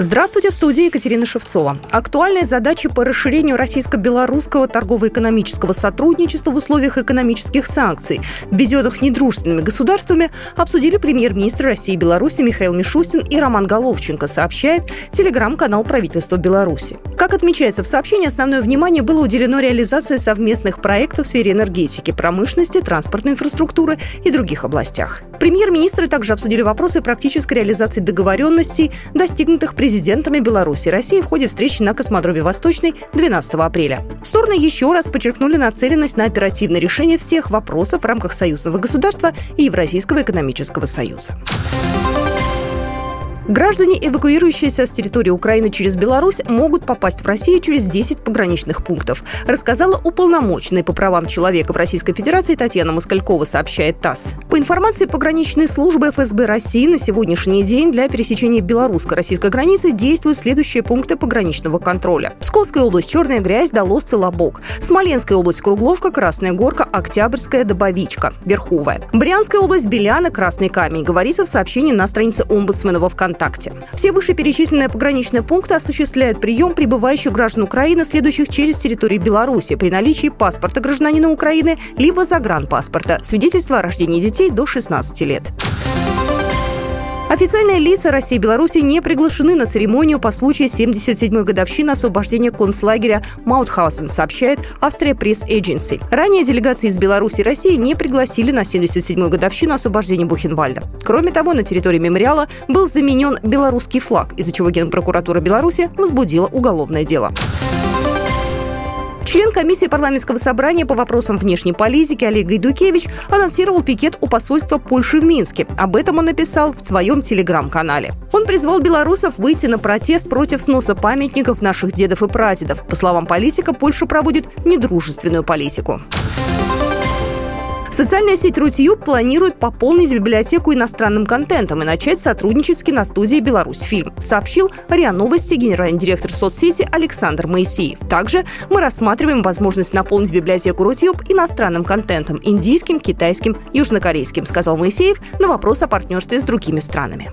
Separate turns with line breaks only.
Здравствуйте, в студии Екатерина Шевцова. Актуальные задачи по расширению российско-белорусского торгово-экономического сотрудничества в условиях экономических санкций, введенных недружественными государствами, обсудили премьер-министр России и Беларуси Михаил Мишустин и Роман Головченко, сообщает телеграм-канал правительства Беларуси. Как отмечается в сообщении, основное внимание было уделено реализации совместных проектов в сфере энергетики, промышленности, транспортной инфраструктуры и других областях. Премьер-министры также обсудили вопросы практической реализации договоренностей, достигнутых при президентами Беларуси и России в ходе встречи на космодроме Восточный 12 апреля. Стороны еще раз подчеркнули нацеленность на оперативное решение всех вопросов в рамках союзного государства и Евразийского экономического союза. Граждане, эвакуирующиеся с территории Украины через Беларусь, могут попасть в Россию через 10 пограничных пунктов, рассказала уполномоченная по правам человека в Российской Федерации Татьяна Москалькова, сообщает ТАСС. По информации пограничной службы ФСБ России, на сегодняшний день для пересечения белорусско-российской границы действуют следующие пункты пограничного контроля. Псковская область Черная грязь, Долос, Лобок. Смоленская область Кругловка, Красная Горка, Октябрьская, Добовичка, Верховая. Брянская область Беляна, Красный Камень, говорится в сообщении на странице омбудсмена во ВКонтакте ВКонтакте. Все вышеперечисленные пограничные пункты осуществляют прием прибывающих граждан Украины, следующих через территорию Беларуси, при наличии паспорта гражданина Украины либо загранпаспорта, свидетельства о рождении детей до 16 лет. Официальные лица России и Беларуси не приглашены на церемонию по случаю 77-й годовщины освобождения концлагеря Маутхаусен, сообщает Австрия Пресс Эдженси. Ранее делегации из Беларуси и России не пригласили на 77-ю годовщину освобождения Бухенвальда. Кроме того, на территории мемориала был заменен белорусский флаг, из-за чего Генпрокуратура Беларуси возбудила уголовное дело. Член комиссии парламентского собрания по вопросам внешней политики Олег Гайдукевич анонсировал пикет у посольства Польши в Минске. Об этом он написал в своем телеграм-канале. Он призвал белорусов выйти на протест против сноса памятников наших дедов и прадедов. По словам политика, Польша проводит недружественную политику. Социальная сеть Рутюб планирует пополнить библиотеку иностранным контентом и начать сотрудничать с киностудией «Беларусь фильм», сообщил РИА Новости генеральный директор соцсети Александр Моисеев. Также мы рассматриваем возможность наполнить библиотеку Рутюб иностранным контентом – индийским, китайским, южнокорейским, сказал Моисеев на вопрос о партнерстве с другими странами.